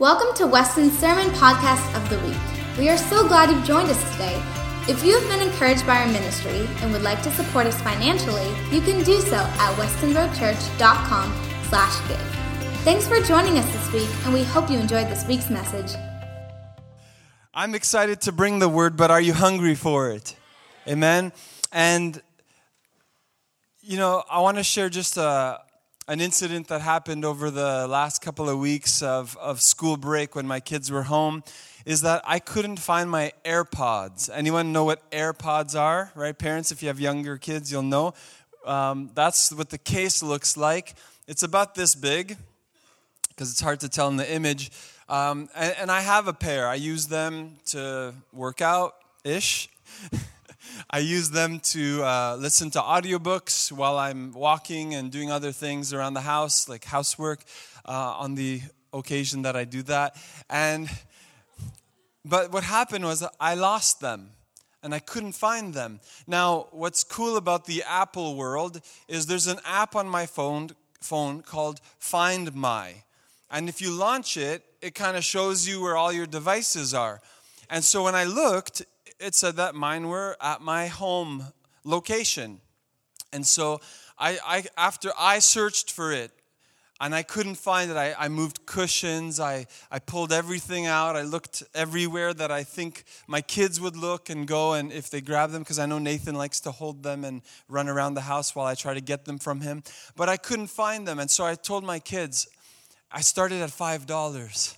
Welcome to Weston's Sermon Podcast of the Week. We are so glad you've joined us today. If you have been encouraged by our ministry and would like to support us financially, you can do so at westonroadchurch.com slash give. Thanks for joining us this week, and we hope you enjoyed this week's message. I'm excited to bring the word, but are you hungry for it? Amen. And, you know, I want to share just a, an incident that happened over the last couple of weeks of, of school break when my kids were home is that I couldn't find my AirPods. Anyone know what AirPods are, right? Parents, if you have younger kids, you'll know. Um, that's what the case looks like. It's about this big because it's hard to tell in the image. Um, and, and I have a pair. I use them to work out ish. I use them to uh, listen to audiobooks while I'm walking and doing other things around the house, like housework, uh, on the occasion that I do that. And but what happened was I lost them and I couldn't find them. Now, what's cool about the Apple world is there's an app on my phone phone called Find My. And if you launch it, it kind of shows you where all your devices are. And so when I looked, it said that mine were at my home location. And so I, I after I searched for it and I couldn't find it, I, I moved cushions, I, I pulled everything out, I looked everywhere that I think my kids would look and go and if they grab them, because I know Nathan likes to hold them and run around the house while I try to get them from him. But I couldn't find them. And so I told my kids, I started at five dollars.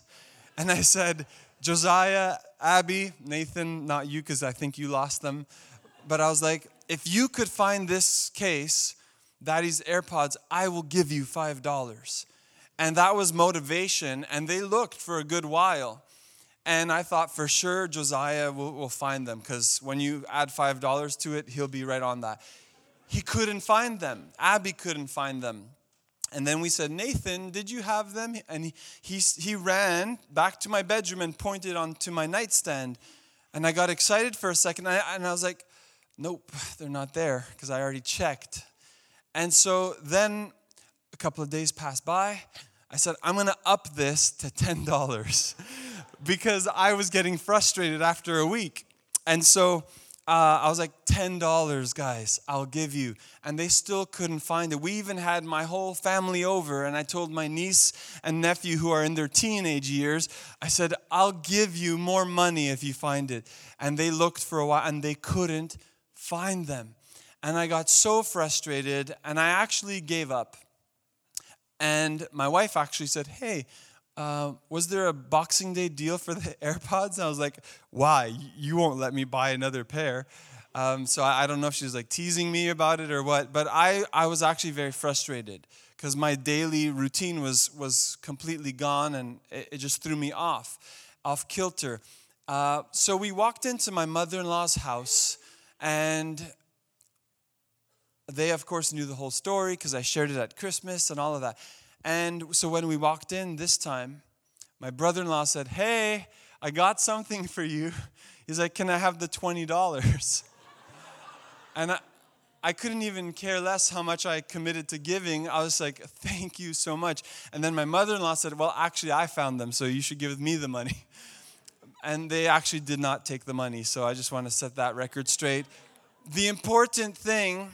And I said, Josiah, Abby, Nathan, not you because I think you lost them. But I was like, if you could find this case, Daddy's AirPods, I will give you $5. And that was motivation. And they looked for a good while. And I thought for sure Josiah will, will find them because when you add $5 to it, he'll be right on that. He couldn't find them. Abby couldn't find them. And then we said, Nathan, did you have them? And he, he, he ran back to my bedroom and pointed onto my nightstand. And I got excited for a second. And I, and I was like, nope, they're not there because I already checked. And so then a couple of days passed by. I said, I'm going to up this to $10 because I was getting frustrated after a week. And so uh, I was like, $10, guys, I'll give you. And they still couldn't find it. We even had my whole family over, and I told my niece and nephew, who are in their teenage years, I said, I'll give you more money if you find it. And they looked for a while, and they couldn't find them. And I got so frustrated, and I actually gave up. And my wife actually said, Hey, uh, was there a Boxing Day deal for the AirPods? And I was like, why? You won't let me buy another pair. Um, so I, I, don't know if she was like teasing me about it or what, but I, I was actually very frustrated because my daily routine was, was completely gone and it, it just threw me off, off kilter. Uh, so we walked into my mother in law's house and they, of course, knew the whole story because I shared it at Christmas and all of that. And so when we walked in this time, my brother in law said, Hey, I got something for you. He's like, Can I have the $20? and I, I couldn't even care less how much I committed to giving. I was like, Thank you so much. And then my mother in law said, Well, actually, I found them, so you should give me the money. And they actually did not take the money, so I just want to set that record straight. The important thing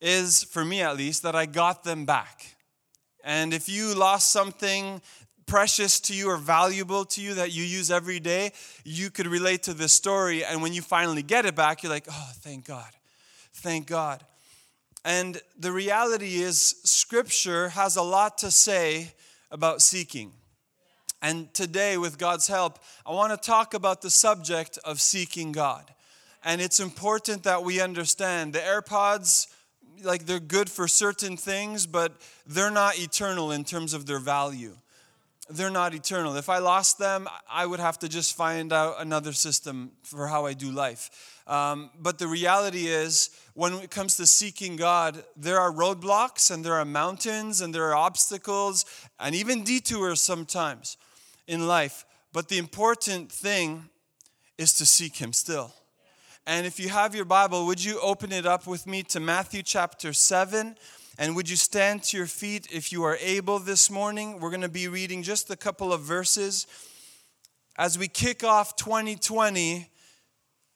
is, for me at least, that I got them back. And if you lost something precious to you or valuable to you that you use every day, you could relate to this story. And when you finally get it back, you're like, oh, thank God. Thank God. And the reality is, Scripture has a lot to say about seeking. And today, with God's help, I want to talk about the subject of seeking God. And it's important that we understand the AirPods like they're good for certain things, but they're not eternal in terms of their value. They're not eternal. If I lost them, I would have to just find out another system for how I do life. Um, but the reality is, when it comes to seeking God, there are roadblocks and there are mountains and there are obstacles and even detours sometimes in life. But the important thing is to seek Him still. And if you have your Bible, would you open it up with me to Matthew chapter 7? And would you stand to your feet if you are able this morning? We're going to be reading just a couple of verses. As we kick off 2020,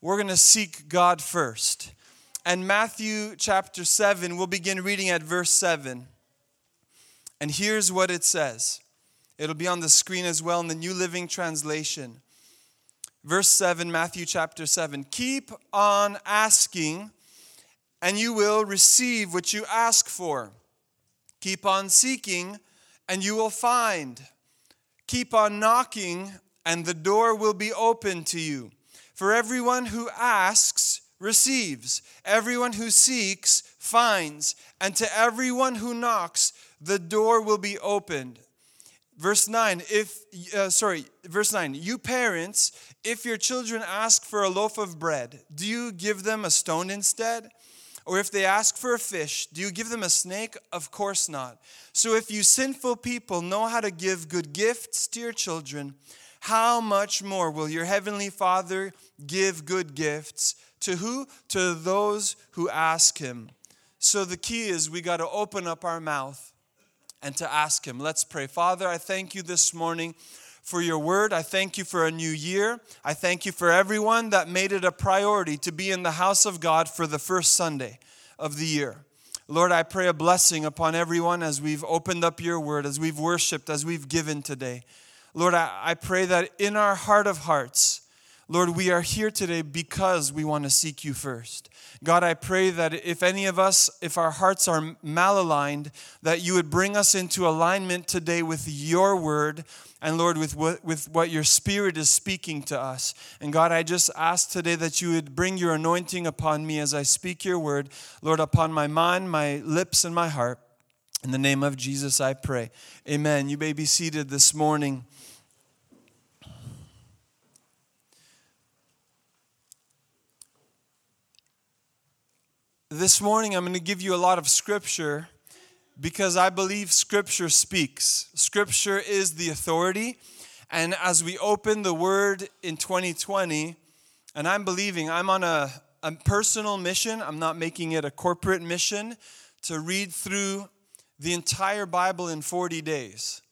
we're going to seek God first. And Matthew chapter 7, we'll begin reading at verse 7. And here's what it says it'll be on the screen as well in the New Living Translation. Verse 7, Matthew chapter 7. Keep on asking, and you will receive what you ask for. Keep on seeking, and you will find. Keep on knocking, and the door will be open to you. For everyone who asks receives, everyone who seeks finds, and to everyone who knocks, the door will be opened. Verse 9, if, uh, sorry, verse 9, you parents, if your children ask for a loaf of bread, do you give them a stone instead? Or if they ask for a fish, do you give them a snake? Of course not. So if you sinful people know how to give good gifts to your children, how much more will your heavenly Father give good gifts to who? To those who ask him. So the key is we got to open up our mouth and to ask Him. Let's pray. Father, I thank you this morning for your word. I thank you for a new year. I thank you for everyone that made it a priority to be in the house of God for the first Sunday of the year. Lord, I pray a blessing upon everyone as we've opened up your word, as we've worshiped, as we've given today. Lord, I, I pray that in our heart of hearts, Lord, we are here today because we want to seek you first. God, I pray that if any of us, if our hearts are malaligned, that you would bring us into alignment today with your word and Lord, with what, with what your spirit is speaking to us. And God, I just ask today that you would bring your anointing upon me as I speak your word, Lord, upon my mind, my lips, and my heart. In the name of Jesus, I pray. Amen. You may be seated this morning. this morning I'm going to give you a lot of scripture because I believe scripture speaks. Scripture is the authority. And as we open the word in 2020, and I'm believing I'm on a, a personal mission, I'm not making it a corporate mission, to read through the entire Bible in 40 days.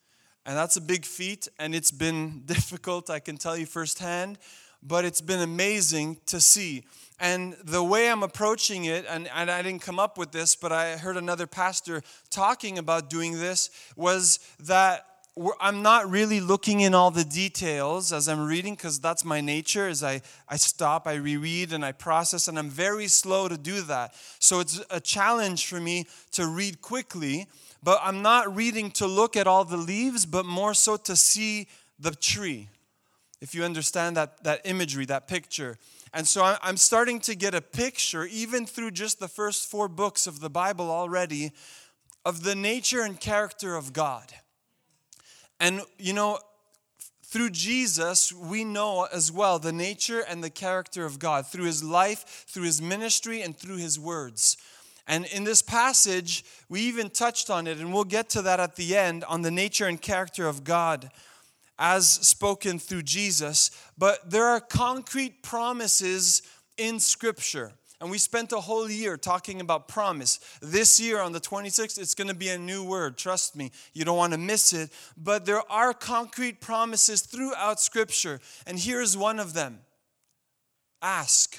And that's a big feat, and it's been difficult, I can tell you firsthand, but it's been amazing to see. And the way I'm approaching it, and, and I didn't come up with this, but I heard another pastor talking about doing this, was that I'm not really looking in all the details as I'm reading because that's my nature as I, I stop, I reread, and I process, and I'm very slow to do that. So it's a challenge for me to read quickly, but I'm not reading to look at all the leaves, but more so to see the tree. If you understand that, that imagery, that picture. And so I'm starting to get a picture, even through just the first four books of the Bible already, of the nature and character of God. And, you know, through Jesus, we know as well the nature and the character of God, through his life, through his ministry, and through his words. And in this passage, we even touched on it, and we'll get to that at the end on the nature and character of God as spoken through Jesus, but there are concrete promises in Scripture. And we spent a whole year talking about promise. This year on the 26th, it's going to be a new word. Trust me, you don't want to miss it. But there are concrete promises throughout Scripture. And here's one of them Ask.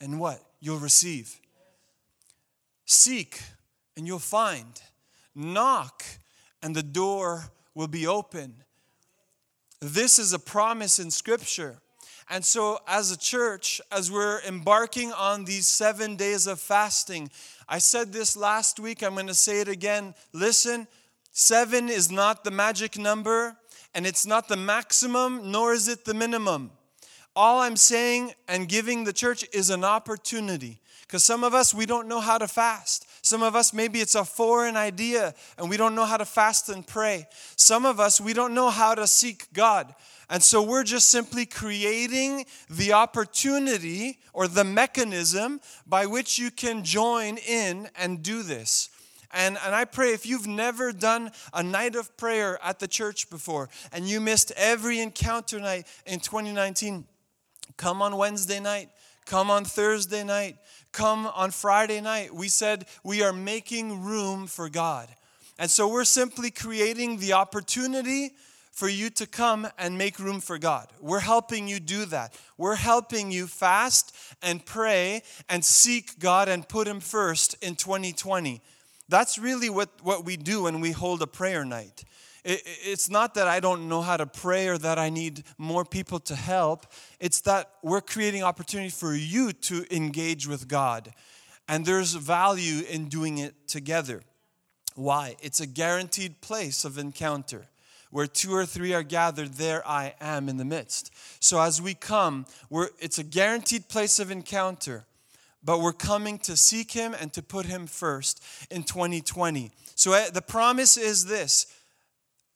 And what? You'll receive. Seek, and you'll find. Knock, and the door will be open. This is a promise in Scripture. And so, as a church, as we're embarking on these seven days of fasting, I said this last week, I'm going to say it again. Listen, seven is not the magic number, and it's not the maximum, nor is it the minimum. All I'm saying and giving the church is an opportunity. Because some of us, we don't know how to fast. Some of us, maybe it's a foreign idea and we don't know how to fast and pray. Some of us, we don't know how to seek God. And so we're just simply creating the opportunity or the mechanism by which you can join in and do this. And, and I pray if you've never done a night of prayer at the church before and you missed every encounter night in 2019, come on Wednesday night come on Thursday night, come on Friday night. We said we are making room for God. And so we're simply creating the opportunity for you to come and make room for God. We're helping you do that. We're helping you fast and pray and seek God and put Him first in 2020. That's really what, what we do when we hold a prayer night. It, it's not that I don't know how to pray or that I need more people to help. It's that we're creating opportunity for you to engage with God. And there's value in doing it together. Why? It's a guaranteed place of encounter. Where two or three are gathered, there I am in the midst. So as we come, it's a guaranteed place of encounter, but we're coming to seek Him and to put Him first in 2020. So eh, the promise is this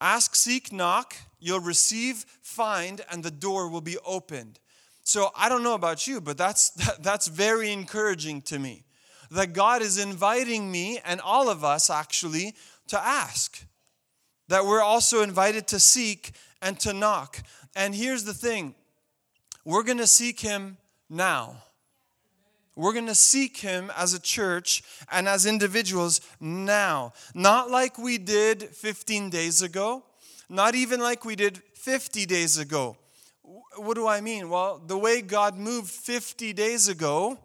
ask, seek, knock, you'll receive, find, and the door will be opened. So I don't know about you, but that's, that's very encouraging to me. That God is inviting me and all of us actually to ask that we're also invited to seek and to knock. And here's the thing we're going to seek Him now. We're going to seek Him as a church and as individuals now. Not like we did 15 days ago, not even like we did 50 days ago. What do I mean? Well, the way God moved 50 days ago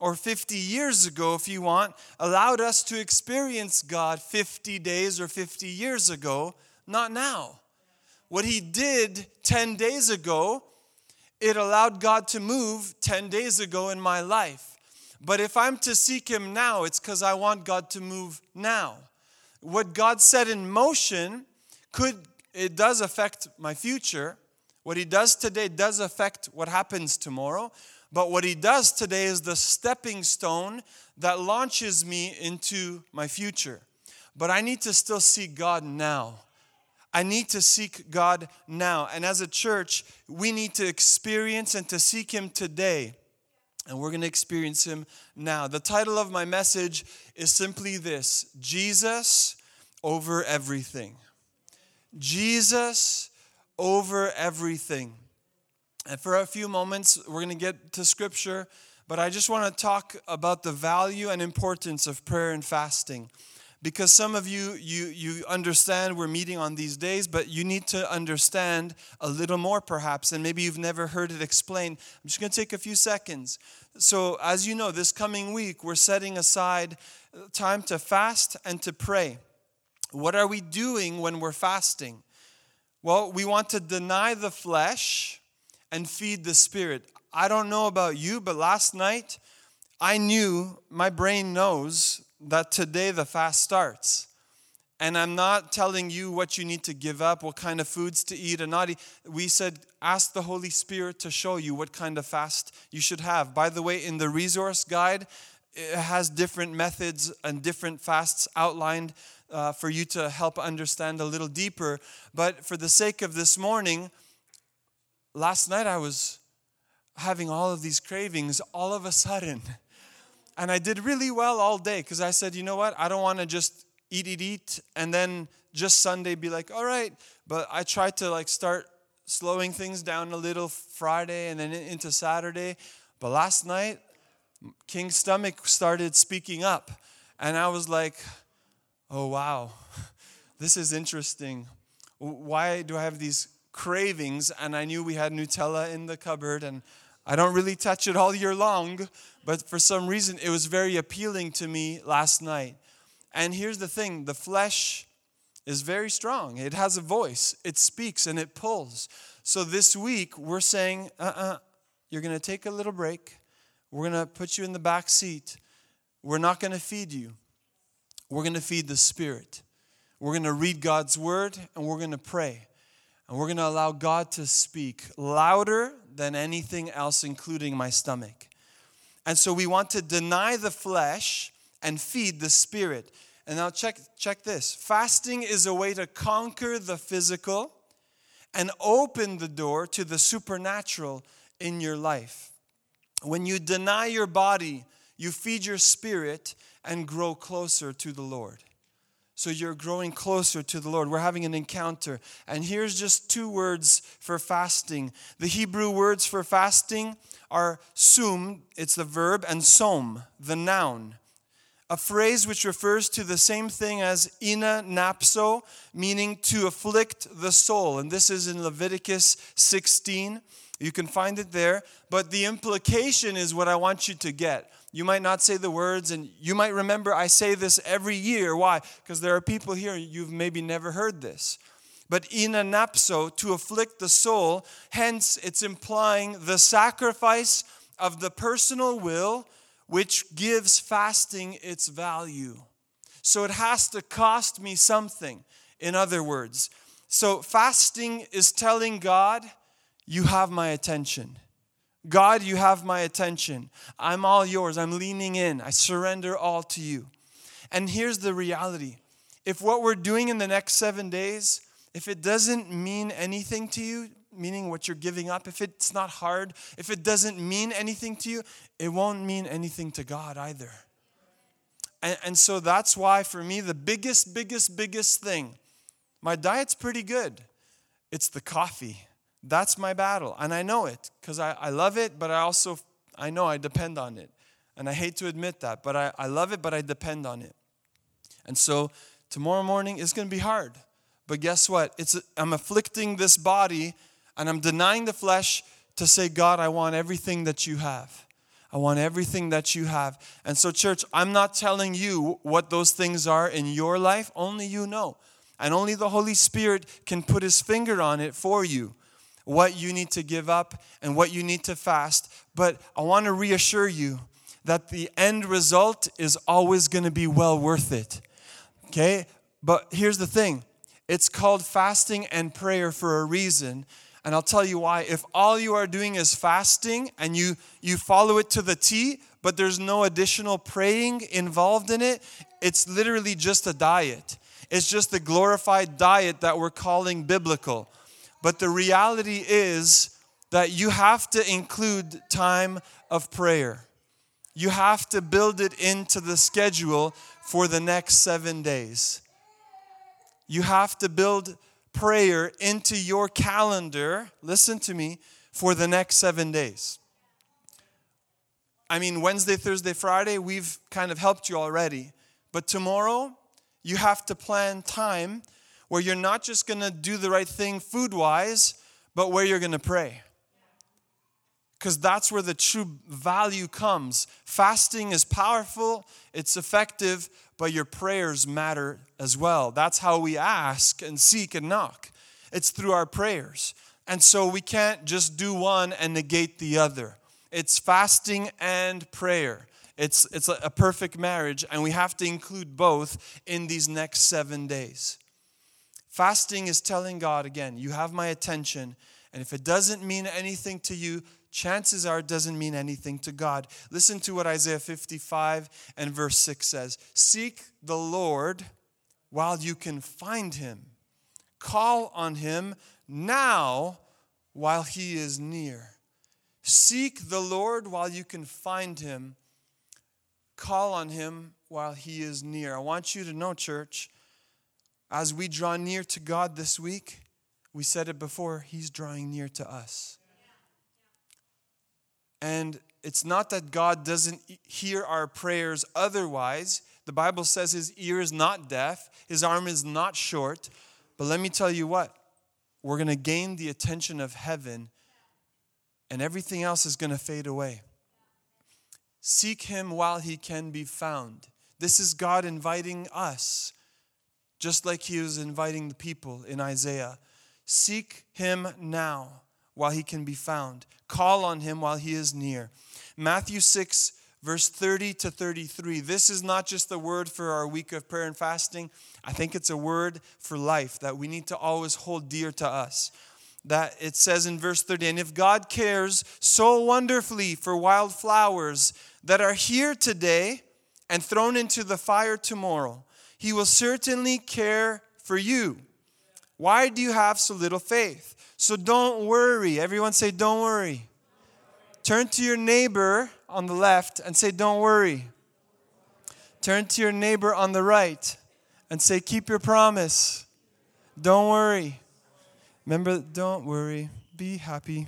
or 50 years ago, if you want, allowed us to experience God 50 days or 50 years ago, not now. What He did 10 days ago, it allowed God to move 10 days ago in my life. But if I'm to seek Him now, it's because I want God to move now. What God set in motion could, it does affect my future. What He does today does affect what happens tomorrow. But what he does today is the stepping stone that launches me into my future. But I need to still seek God now. I need to seek God now. And as a church, we need to experience and to seek Him today. And we're going to experience Him now. The title of my message is simply this Jesus over everything. Jesus over everything. And for a few moments, we're going to get to scripture, but I just want to talk about the value and importance of prayer and fasting. Because some of you, you, you understand we're meeting on these days, but you need to understand a little more perhaps, and maybe you've never heard it explained. I'm just going to take a few seconds. So, as you know, this coming week, we're setting aside uh, time to fast and to pray. What are we doing when we're fasting? Well, we want to deny the flesh and feed the spirit. I don't know about you, but last night I knew, my brain knows that today the fast starts. And I'm not telling you what you need to give up, what kind of foods to eat and not eat. We said, ask the Holy Spirit to show you what kind of fast you should have. By the way, in the resource guide, it has different methods and different fasts outlined uh, for you to help understand a little deeper. But for the sake of this morning, last night I was having all of these cravings all of a sudden. And I did really well all day because I said, you know what? I don't want to just eat, eat, eat, and then just Sunday be like, all right. But I tried to like start slowing things down a little Friday and then into Saturday. But last night, King's stomach started speaking up. And I was like, oh, wow, this is interesting. Why do I have these cravings, and I knew we had Nutella in the cupboard, and I don't really touch it all year long, but for some reason it was very appealing to me last night. And here's the thing the flesh is very strong, it has a voice, it speaks, and it pulls. So this week we're saying, uh uh-uh, uh, you are going to take a little break. We're going to put you in the back seat. We're not going to feed you. We're going to feed the Spirit. We're going to read God's word and we're going to pray. And we're going to allow God to speak louder than anything else, including my stomach. And so we want to deny the flesh and feed the spirit. And now check, check this fasting is a way to conquer the physical and open the door to the supernatural in your life. When you deny your body, you feed your spirit and grow closer to the Lord. So you're growing closer to the Lord. We're having an encounter. And here's just two words for fasting. The Hebrew words for fasting are sum, it's the verb, and som, the noun. A phrase which refers to the same thing as ina napso, meaning to afflict the soul. And this is in Leviticus 16. You can find it there. But the implication is what I want you to get. You might not say the words, and you might remember I say this every year. Why? Because there are people here, you've maybe never heard this. But inanapso, to afflict the soul, hence it's implying the sacrifice of the personal will, which gives fasting its value. So it has to cost me something, in other words. So fasting is telling God, You have my attention. God, you have my attention. I'm all yours. I'm leaning in. I surrender all to you. And here's the reality if what we're doing in the next seven days, if it doesn't mean anything to you, meaning what you're giving up, if it's not hard, if it doesn't mean anything to you, it won't mean anything to God either. And, and so that's why, for me, the biggest, biggest, biggest thing, my diet's pretty good. It's the coffee. That's my battle. And I know it because I, I love it, but I also I know I depend on it. And I hate to admit that, but I, I love it, but I depend on it. And so tomorrow morning is going to be hard. But guess what? It's I'm afflicting this body and I'm denying the flesh to say, God, I want everything that you have. I want everything that you have. And so, church, I'm not telling you what those things are in your life, only you know. And only the Holy Spirit can put his finger on it for you what you need to give up and what you need to fast. But I want to reassure you that the end result is always going to be well worth it. Okay? But here's the thing it's called fasting and prayer for a reason. And I'll tell you why. If all you are doing is fasting and you, you follow it to the T, but there's no additional praying involved in it, it's literally just a diet. It's just a glorified diet that we're calling biblical. But the reality is that you have to include time of prayer. You have to build it into the schedule for the next seven days. You have to build prayer into your calendar, listen to me, for the next seven days. I mean, Wednesday, Thursday, Friday, we've kind of helped you already. But tomorrow, you have to plan time where you're not just going to do the right thing food wise, but where you're going to pray. Because that's where the true value comes. Fasting is powerful, it's effective, but your prayers matter as well. That's how we ask and seek and knock. It's through our prayers. And so we can't just do one and negate the other. It's fasting and prayer. It's, it's a perfect marriage, and we have to include both in these next seven days. Fasting is telling God again, you have my attention. And if it doesn't mean anything to you, chances are it doesn't mean anything to God. Listen to what Isaiah 55 and verse 6 says Seek the Lord while you can find him, call on him now while he is near. Seek the Lord while you can find him, call on him while he is near. I want you to know, church as we draw near to God this week, we said it before, He's drawing near to us. And it's not that God doesn't hear our prayers otherwise. The Bible says His ear is not deaf, His arm is not short. But let me tell you what, we're going to gain the attention of heaven, and everything else is going to fade away. Seek Him while He can be found. This is God inviting us just like he was inviting the people in Isaiah. Seek him now while he can be found, call on him while he is near. Matthew 6, verse 30 to 33. This is not just a word for our week of prayer and fasting, I think it's a word for life that we need to always hold dear to us. That it says in verse 30, and if God cares so wonderfully for wild flowers that are here today and thrown into the fire tomorrow, he will certainly care for you. Why do you have so little faith? So don't worry. Everyone say, Don't worry. Turn to your neighbor on the left and say, Don't worry. Turn to your neighbor on the right and say, Keep your promise. Don't worry. Remember, don't worry. Be happy.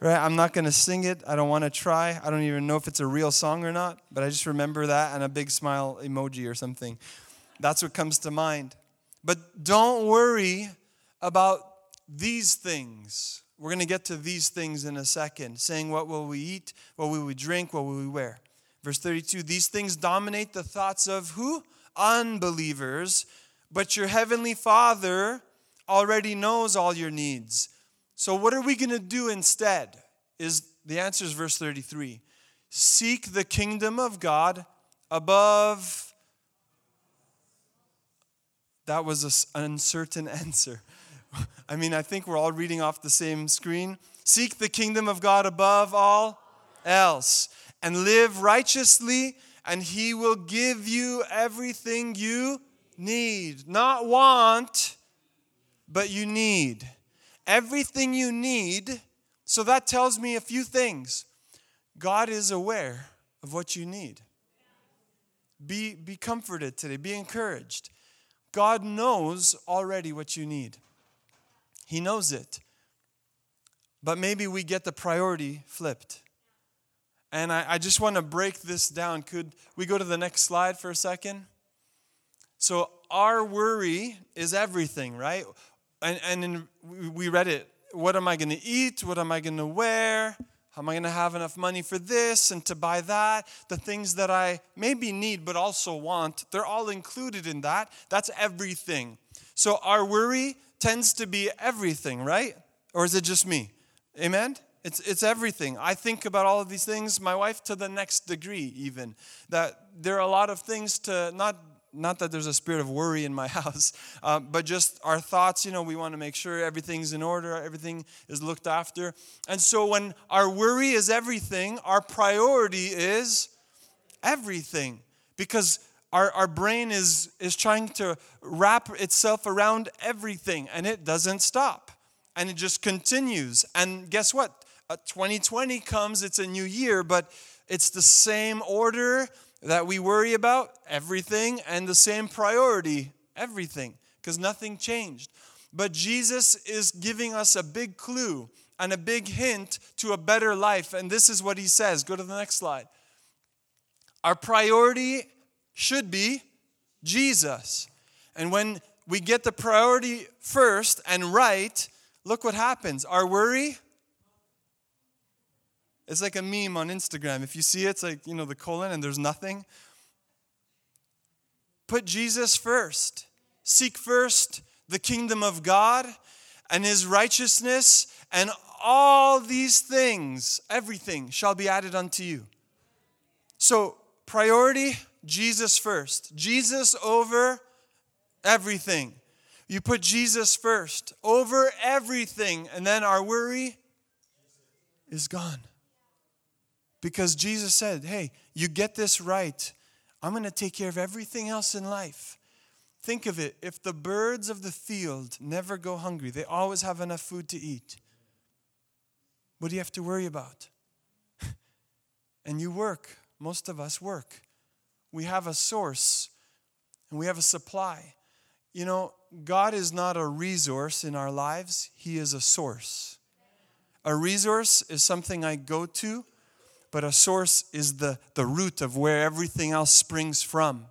Right? I'm not going to sing it. I don't want to try. I don't even know if it's a real song or not, but I just remember that and a big smile emoji or something. That's what comes to mind. But don't worry about these things. We're going to get to these things in a second, saying, What will we eat? What will we drink? What will we wear? Verse 32 These things dominate the thoughts of who? Unbelievers. But your heavenly Father already knows all your needs. So, what are we going to do instead? Is the answer is verse 33. Seek the kingdom of God above. That was an uncertain answer. I mean, I think we're all reading off the same screen. Seek the kingdom of God above all else and live righteously, and he will give you everything you need. Not want, but you need everything you need. So that tells me a few things. God is aware of what you need. Be, be comforted today, be encouraged. God knows already what you need, He knows it. But maybe we get the priority flipped. And I, I just want to break this down. Could we go to the next slide for a second? So, our worry is everything, right? and, and in, we read it. What am I going to eat? What am I going to wear? Am I going to have enough money for this and to buy that? The things that I maybe need but also want, they're all included in that. That's everything. So our worry tends to be everything, right? Or is it just me? Amen? It's, it's everything. I think about all of these things, my wife to the next degree, even. That there are a lot of things to not not that there's a spirit of worry in my house, uh, but just our thoughts, you know, we want to make sure everything's in order, everything is looked after. And so when our worry is everything, our priority is everything. Because our, our brain is, is trying to wrap itself around everything, and it doesn't stop. And it just continues. And guess what? Uh, 2020 comes, it's a new year, but it's the same order that we worry about? Everything. And the same priority? Everything. Because nothing changed. But Jesus is giving us a big clue and a big hint to a better life. And this is what he says. Go to the next slide. Our priority should be Jesus. And when we get the priority first and right, look what happens. Our worry it's like a meme on Instagram. If you see it, it's like, you know, the colon and there's nothing. Put Jesus first. Seek first the kingdom of God and his righteousness, and all these things, everything, shall be added unto you. So, priority Jesus first. Jesus over everything. You put Jesus first over everything, and then our worry is gone. Because Jesus said, hey, you get this right, I'm going to take care of everything else in life. Think of it if the birds of the field never go hungry, they always have enough food to eat. What do you have to worry about? and you work. Most of us work. We have a source and we have a supply. You know, God is not a resource in our lives, He is a source. A resource is something I go to but a source is the, the root of where everything else springs from.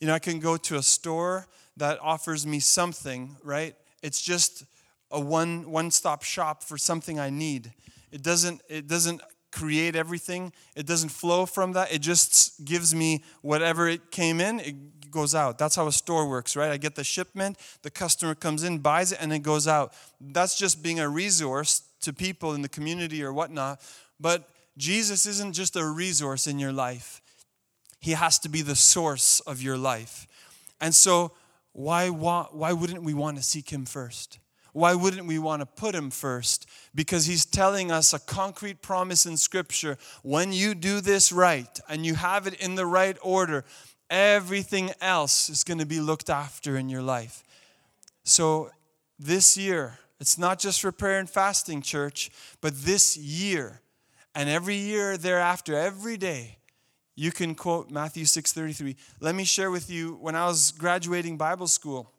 You know, I can go to a store that offers me something, right? It's just a one one stop shop for something I need. It doesn't it doesn't create everything. It doesn't flow from that. It just gives me whatever it came in, it goes out. That's how a store works, right? I get the shipment, the customer comes in, buys it, and it goes out. That's just being a resource to people in the community or whatnot. But Jesus isn't just a resource in your life, He has to be the source of your life. And so, why, why wouldn't we want to seek Him first? Why wouldn't we want to put Him first? Because He's telling us a concrete promise in Scripture. When you do this right and you have it in the right order, everything else is going to be looked after in your life. So, this year, it's not just for prayer and fasting, church, but this year, and every year thereafter, every day, you can quote Matthew 6:33. Let me share with you when I was graduating Bible school,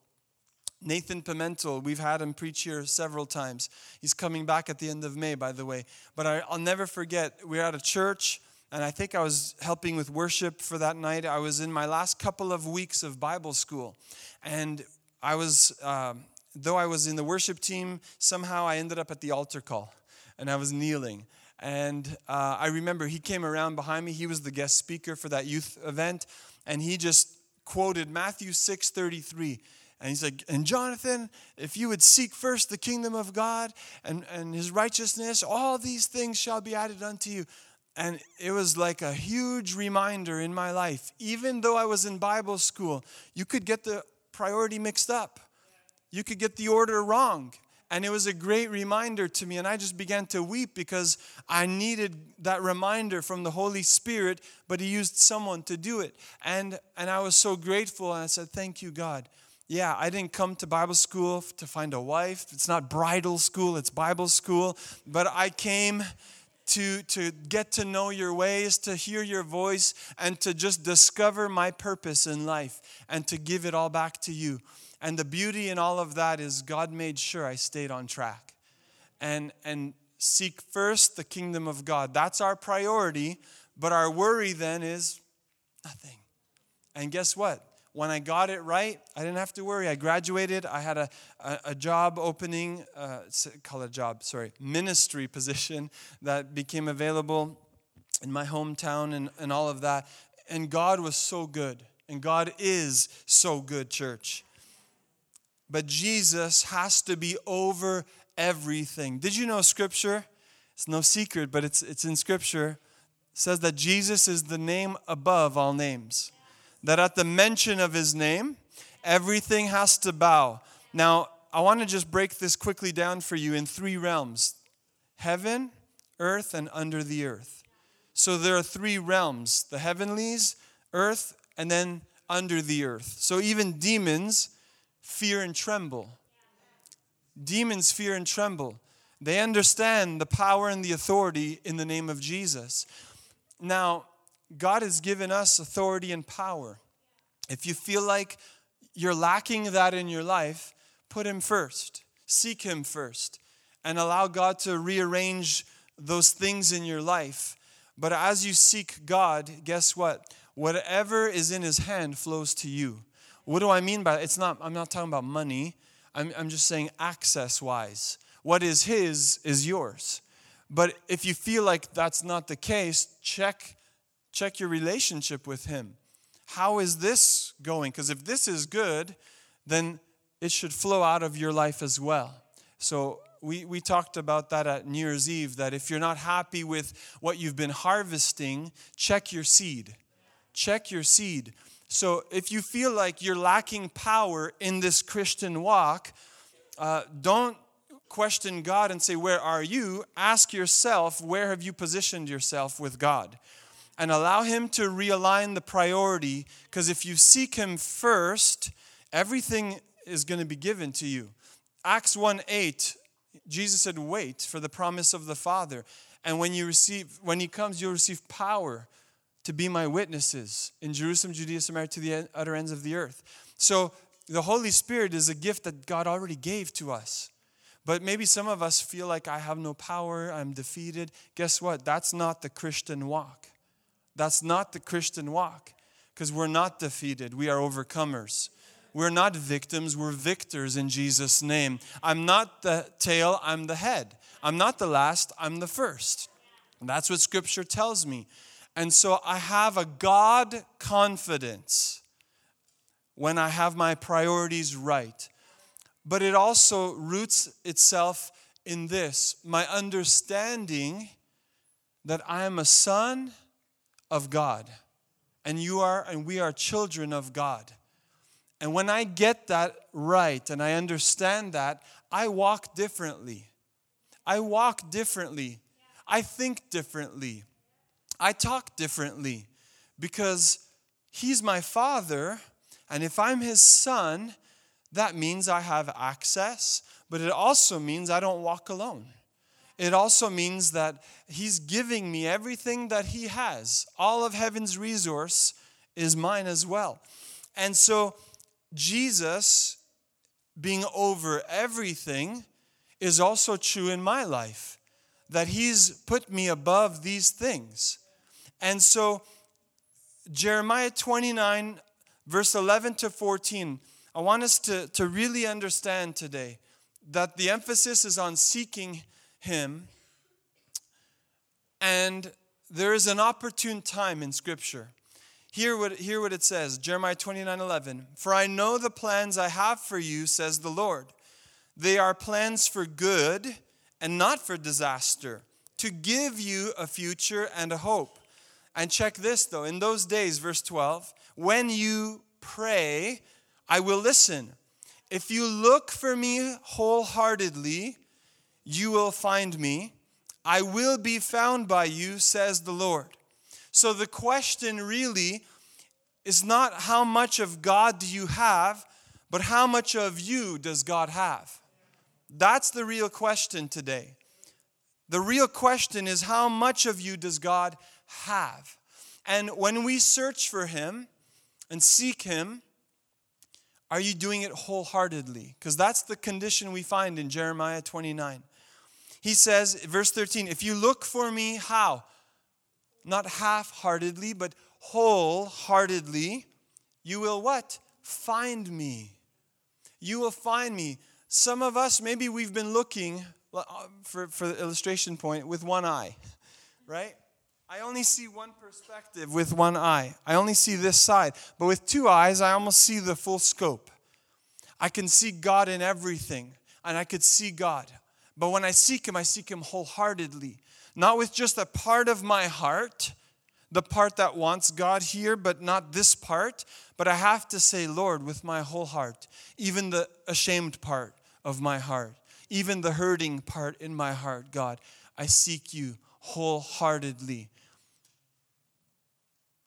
Nathan Pimentel, we've had him preach here several times. He's coming back at the end of May, by the way. But I, will never forget, we were at a church, and I think I was helping with worship for that night. I was in my last couple of weeks of Bible school. And I was, um, though I was in the worship team, somehow I ended up at the altar call, and I was kneeling. And uh, I remember he came around behind me. He was the guest speaker for that youth event, and he just quoted Matthew 6:33. And he's like, and Jonathan, if you would seek first the kingdom of God and, and his righteousness, all these things shall be added unto you. And it was like a huge reminder in my life. Even though I was in Bible school, you could get the priority mixed up, you could get the order wrong. And it was a great reminder to me. And I just began to weep because I needed that reminder from the Holy Spirit, but He used someone to do it. And, and I was so grateful. And I said, Thank you, God. Yeah, I didn't come to Bible school to find a wife. It's not bridal school, it's Bible school. But I came to, to get to know your ways, to hear your voice, and to just discover my purpose in life and to give it all back to you. And the beauty in all of that is God made sure I stayed on track. And, and seek first the kingdom of God. That's our priority, but our worry then is nothing. And guess what? When I got it right, I didn't have to worry. I graduated. I had a, a, a job opening, uh, call it a job, sorry, ministry position that became available in my hometown and, and all of that. And God was so good. And God is so good, church. But Jesus has to be over everything. Did you know scripture? It's no secret, but it's, it's in scripture. It says that Jesus is the name above all names. That at the mention of his name, everything has to bow. Now, I want to just break this quickly down for you in three realms heaven, earth, and under the earth. So there are three realms the heavenlies, earth, and then under the earth. So even demons fear and tremble. Demons fear and tremble. They understand the power and the authority in the name of Jesus. Now, God has given us authority and power. If you feel like you're lacking that in your life, put Him first, seek Him first, and allow God to rearrange those things in your life. But as you seek God, guess what? Whatever is in His hand flows to you. What do I mean by it's not I'm not talking about money. I'm, I'm just saying access wise. What is his is yours. But if you feel like that's not the case, check check your relationship with him. How is this going? Because if this is good, then it should flow out of your life as well. So we, we talked about that at New Year's Eve that if you're not happy with what you've been harvesting, check your seed. Check your seed. So if you feel like you're lacking power in this Christian walk, uh, don't question God and say, Where are you? Ask yourself, Where have you positioned yourself with God? And allow Him to realign the priority, because if you seek Him first, everything is going to be given to you. Acts 1 8, Jesus said, Wait for the promise of the Father. And when you receive, when He comes, you'll receive power to be my witnesses in Jerusalem, Judea, Samaria, to the utter ends of the earth. So the Holy Spirit is a gift that God already gave to us. But maybe some of us feel like I have no power, I'm defeated. Guess what? That's not the Christian walk. That's not the Christian walk because we're not defeated, we are overcomers. We're not victims, we're victors in Jesus' name. I'm not the tail, I'm the head. I'm not the last, I'm the first. that's what scripture tells me. And so I have a God confidence when I have my priorities right. But it also roots itself in this my understanding that I am a son of God, and you are, and we are children of God. And when I get that right and I understand that, I walk differently. I walk differently. I think differently. I talk differently because he's my father, and if I'm his son, that means I have access, but it also means I don't walk alone. it also means that He's giving me everything that He has. All of heaven's resource is mine as well. And so, Jesus being over everything is also true in my life, that He's put me above these things. And so, Jeremiah 29, verse 11 to 14, I want us to, to really understand today that the emphasis is on seeking Him. And there is an opportune time in Scripture. Hear what, hear what it says Jeremiah 29 11. For I know the plans I have for you, says the Lord. They are plans for good and not for disaster, to give you a future and a hope. And check this though, in those days, verse 12, when you pray, I will listen. If you look for me wholeheartedly, you will find me. I will be found by you, says the Lord. So the question really is not how much of God do you have, but how much of you does God have? That's the real question today. The real question is how much of you does God have? And when we search for Him and seek Him, are you doing it wholeheartedly? Because that's the condition we find in Jeremiah 29. He says, verse 13, if you look for me, how? Not half heartedly, but wholeheartedly, you will what? Find me. You will find me. Some of us, maybe we've been looking, uh, for, for the illustration point, with one eye, right? I only see one perspective with one eye. I only see this side. But with two eyes, I almost see the full scope. I can see God in everything, and I could see God. But when I seek Him, I seek Him wholeheartedly. Not with just a part of my heart, the part that wants God here, but not this part. But I have to say, Lord, with my whole heart, even the ashamed part of my heart, even the hurting part in my heart, God, I seek you wholeheartedly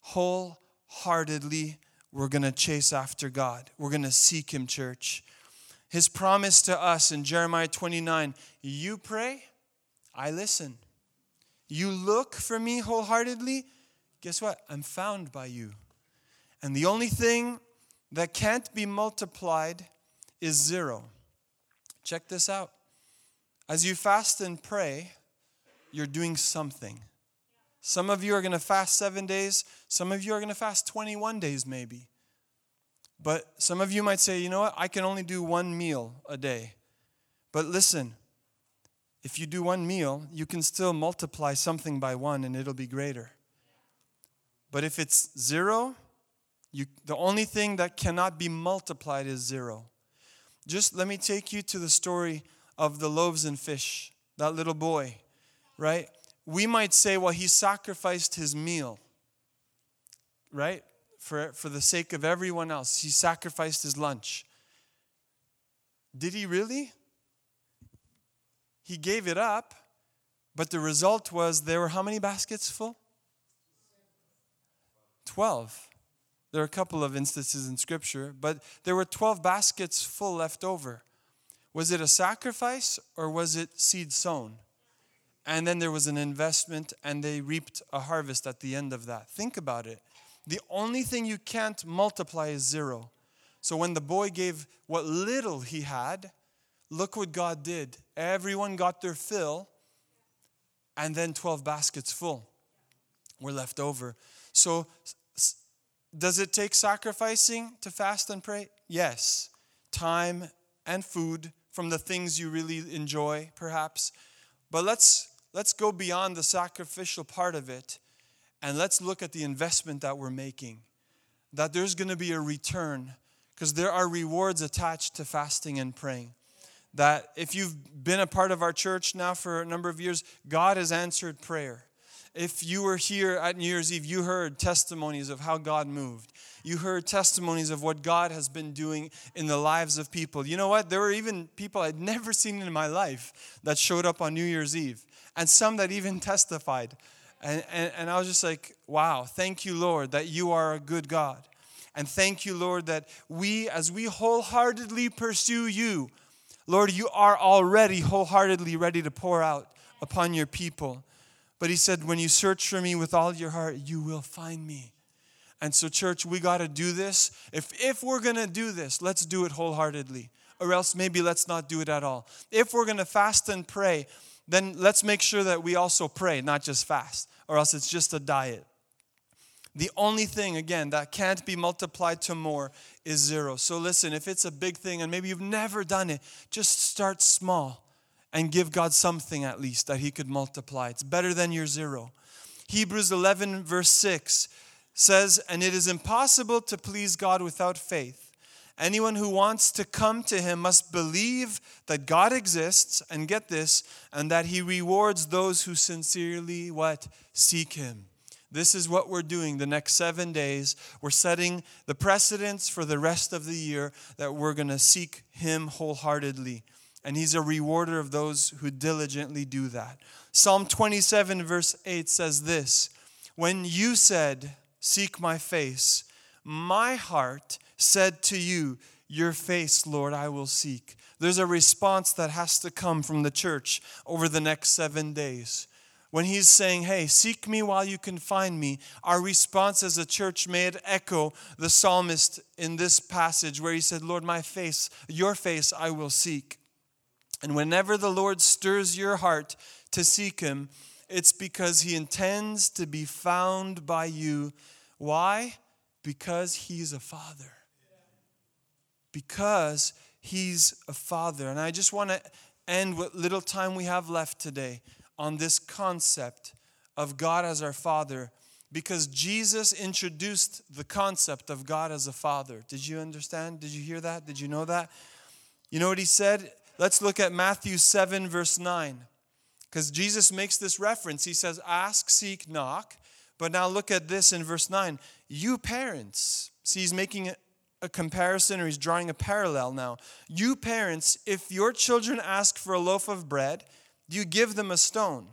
wholeheartedly, we're going to chase after God. We're going to seek Him, church. His promise to us in Jeremiah 29 you pray, I listen. You look for me wholeheartedly, guess what? I'm found by you. And the only thing that can't be multiplied is zero. Check this out. As you fast and pray, you're doing something. Some of you are going to fast seven days. Some of you are going to fast 21 days, maybe. But some of you might say, you know what? I can only do one meal a day. But listen, if you do one meal, you can still multiply something by one and it'll be greater. But if it's zero, you, the only thing that cannot be multiplied is zero. Just let me take you to the story of the loaves and fish, that little boy, right? We might say, well, he sacrificed his meal, right? For, for the sake of everyone else. He sacrificed his lunch. Did he really? He gave it up, but the result was there were how many baskets full? 12. There are a couple of instances in Scripture, but there were 12 baskets full left over. Was it a sacrifice or was it seed sown? And then there was an investment and they reaped a harvest at the end of that. Think about it. The only thing you can't multiply is zero. So when the boy gave what little he had, look what God did. Everyone got their fill, and then 12 baskets full were left over. So, does it take sacrificing to fast and pray? Yes. Time and food from the things you really enjoy, perhaps. But let's let's go beyond the sacrificial part of it and let's look at the investment that we're making. That there's going to be a return because there are rewards attached to fasting and praying. That if you've been a part of our church now for a number of years, God has answered prayer. If you were here at New Year's Eve, you heard testimonies of how God moved. You heard testimonies of what God has been doing in the lives of people. You know what? There were even people I'd never seen in my life that showed up on New Year's Eve and some that even testified. And, and, and I was just like, wow, thank you, Lord, that you are a good God. And thank you, Lord, that we, as we wholeheartedly pursue you, Lord, you are already wholeheartedly ready to pour out upon your people. But he said, when you search for me with all your heart, you will find me. And so, church, we got to do this. If, if we're going to do this, let's do it wholeheartedly. Or else maybe let's not do it at all. If we're going to fast and pray, then let's make sure that we also pray, not just fast, or else it's just a diet. The only thing, again, that can't be multiplied to more is zero. So listen, if it's a big thing and maybe you've never done it, just start small and give God something at least that He could multiply. It's better than your zero. Hebrews 11, verse 6 says, And it is impossible to please God without faith. Anyone who wants to come to him must believe that God exists, and get this, and that he rewards those who sincerely what? Seek him. This is what we're doing the next seven days. We're setting the precedence for the rest of the year that we're going to seek him wholeheartedly. And he's a rewarder of those who diligently do that. Psalm 27, verse 8 says this When you said, Seek my face. My heart said to you, Your face, Lord, I will seek. There's a response that has to come from the church over the next seven days. When he's saying, Hey, seek me while you can find me, our response as a church may echo the psalmist in this passage where he said, Lord, my face, your face I will seek. And whenever the Lord stirs your heart to seek him, it's because he intends to be found by you why? Because he's a father. Because he's a father. And I just want to end what little time we have left today on this concept of God as our father because Jesus introduced the concept of God as a father. Did you understand? Did you hear that? Did you know that? You know what he said? Let's look at Matthew 7, verse 9. Because Jesus makes this reference. He says, Ask, seek, knock. But now look at this in verse 9. You parents, see, he's making a comparison or he's drawing a parallel now. You parents, if your children ask for a loaf of bread, do you give them a stone?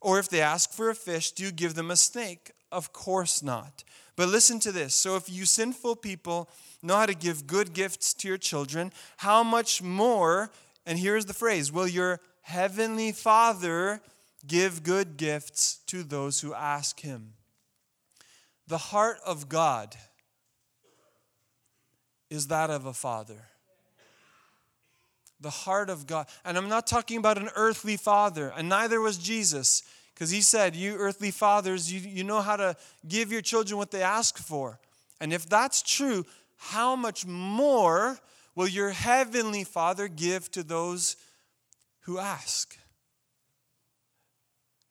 Or if they ask for a fish, do you give them a snake? Of course not. But listen to this. So if you sinful people know how to give good gifts to your children, how much more, and here's the phrase, will your heavenly Father give good gifts to those who ask him. The heart of God is that of a father. The heart of God. And I'm not talking about an earthly father, and neither was Jesus, because he said, You earthly fathers, you, you know how to give your children what they ask for. And if that's true, how much more will your heavenly Father give to those who ask?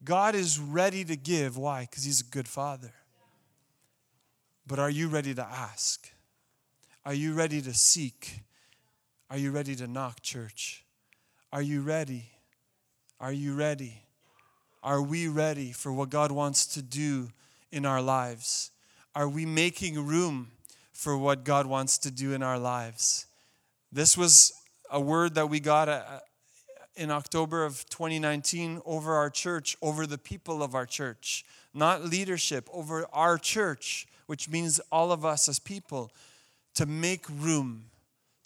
God is ready to give. Why? Because He's a good Father. But are you ready to ask? Are you ready to seek? Are you ready to knock, church? Are you ready? Are you ready? Are we ready for what God wants to do in our lives? Are we making room for what God wants to do in our lives? This was a word that we got uh, in October of 2019 over our church, over the people of our church, not leadership, over our church, which means all of us as people, to make room,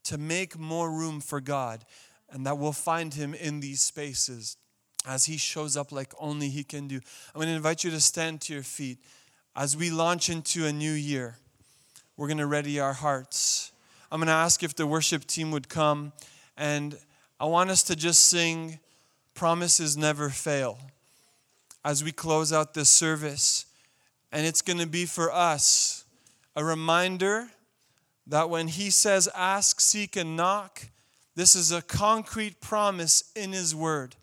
to make more room for God, and that we'll find Him in these spaces as He shows up like only He can do. I'm going to invite you to stand to your feet as we launch into a new year. We're going to ready our hearts. I'm going to ask if the worship team would come and I want us to just sing Promises Never Fail as we close out this service. And it's going to be for us a reminder that when He says, ask, seek, and knock, this is a concrete promise in His Word.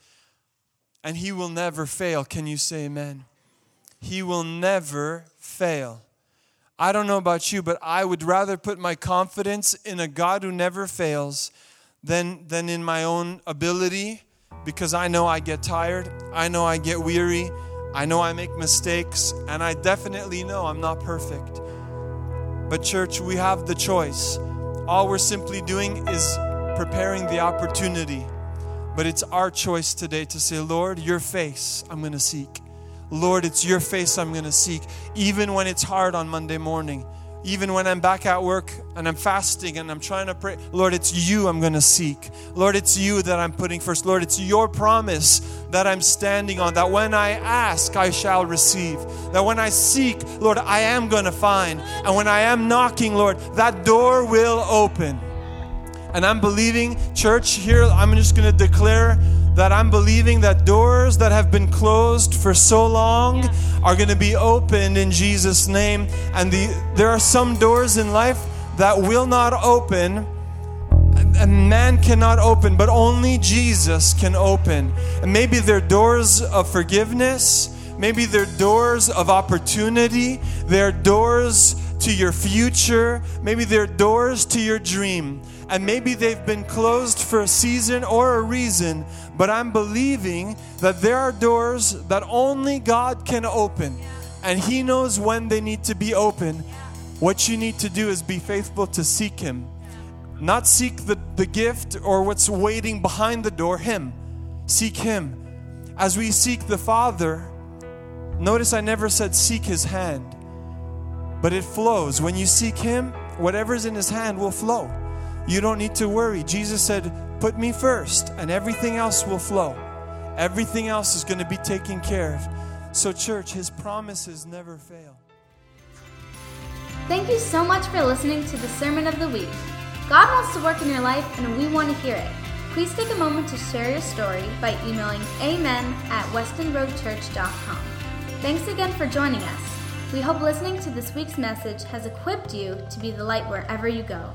And He will never fail. Can you say amen? He will never fail. I don't know about you, but I would rather put my confidence in a God who never fails than, than in my own ability because I know I get tired. I know I get weary. I know I make mistakes. And I definitely know I'm not perfect. But, church, we have the choice. All we're simply doing is preparing the opportunity. But it's our choice today to say, Lord, your face I'm going to seek. Lord, it's your face I'm going to seek. Even when it's hard on Monday morning, even when I'm back at work and I'm fasting and I'm trying to pray, Lord, it's you I'm going to seek. Lord, it's you that I'm putting first. Lord, it's your promise that I'm standing on, that when I ask, I shall receive. That when I seek, Lord, I am going to find. And when I am knocking, Lord, that door will open. And I'm believing, church, here, I'm just going to declare that I'm believing that doors that have been closed for so long are going to be opened in Jesus' name. And the, there are some doors in life that will not open and man cannot open, but only Jesus can open. And maybe they're doors of forgiveness, maybe they're doors of opportunity, they're doors to your future, maybe they're doors to your dream. And maybe they've been closed for a season or a reason, but I'm believing that there are doors that only God can open. And He knows when they need to be open. What you need to do is be faithful to seek Him. Not seek the, the gift or what's waiting behind the door, Him. Seek Him. As we seek the Father, notice I never said seek His hand, but it flows. When you seek Him, whatever's in His hand will flow. You don't need to worry. Jesus said, Put me first, and everything else will flow. Everything else is going to be taken care of. So, church, His promises never fail. Thank you so much for listening to the Sermon of the Week. God wants to work in your life, and we want to hear it. Please take a moment to share your story by emailing amen at westonroadchurch.com. Thanks again for joining us. We hope listening to this week's message has equipped you to be the light wherever you go.